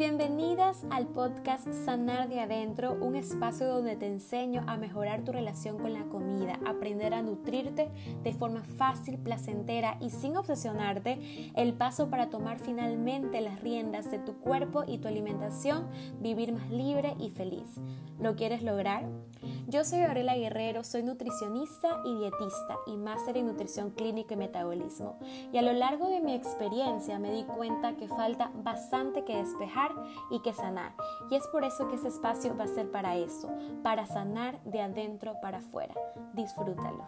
Bienvenidas al podcast Sanar de Adentro, un espacio donde te enseño a mejorar tu relación con la comida, aprender a nutrirte de forma fácil, placentera y sin obsesionarte, el paso para tomar finalmente las riendas de tu cuerpo y tu alimentación, vivir más libre y feliz. ¿Lo quieres lograr? Yo soy Gabriela Guerrero, soy nutricionista y dietista y máster en nutrición clínica y metabolismo. Y a lo largo de mi experiencia me di cuenta que falta bastante que despejar y que sanar. Y es por eso que ese espacio va a ser para eso, para sanar de adentro para afuera. Disfrútalo.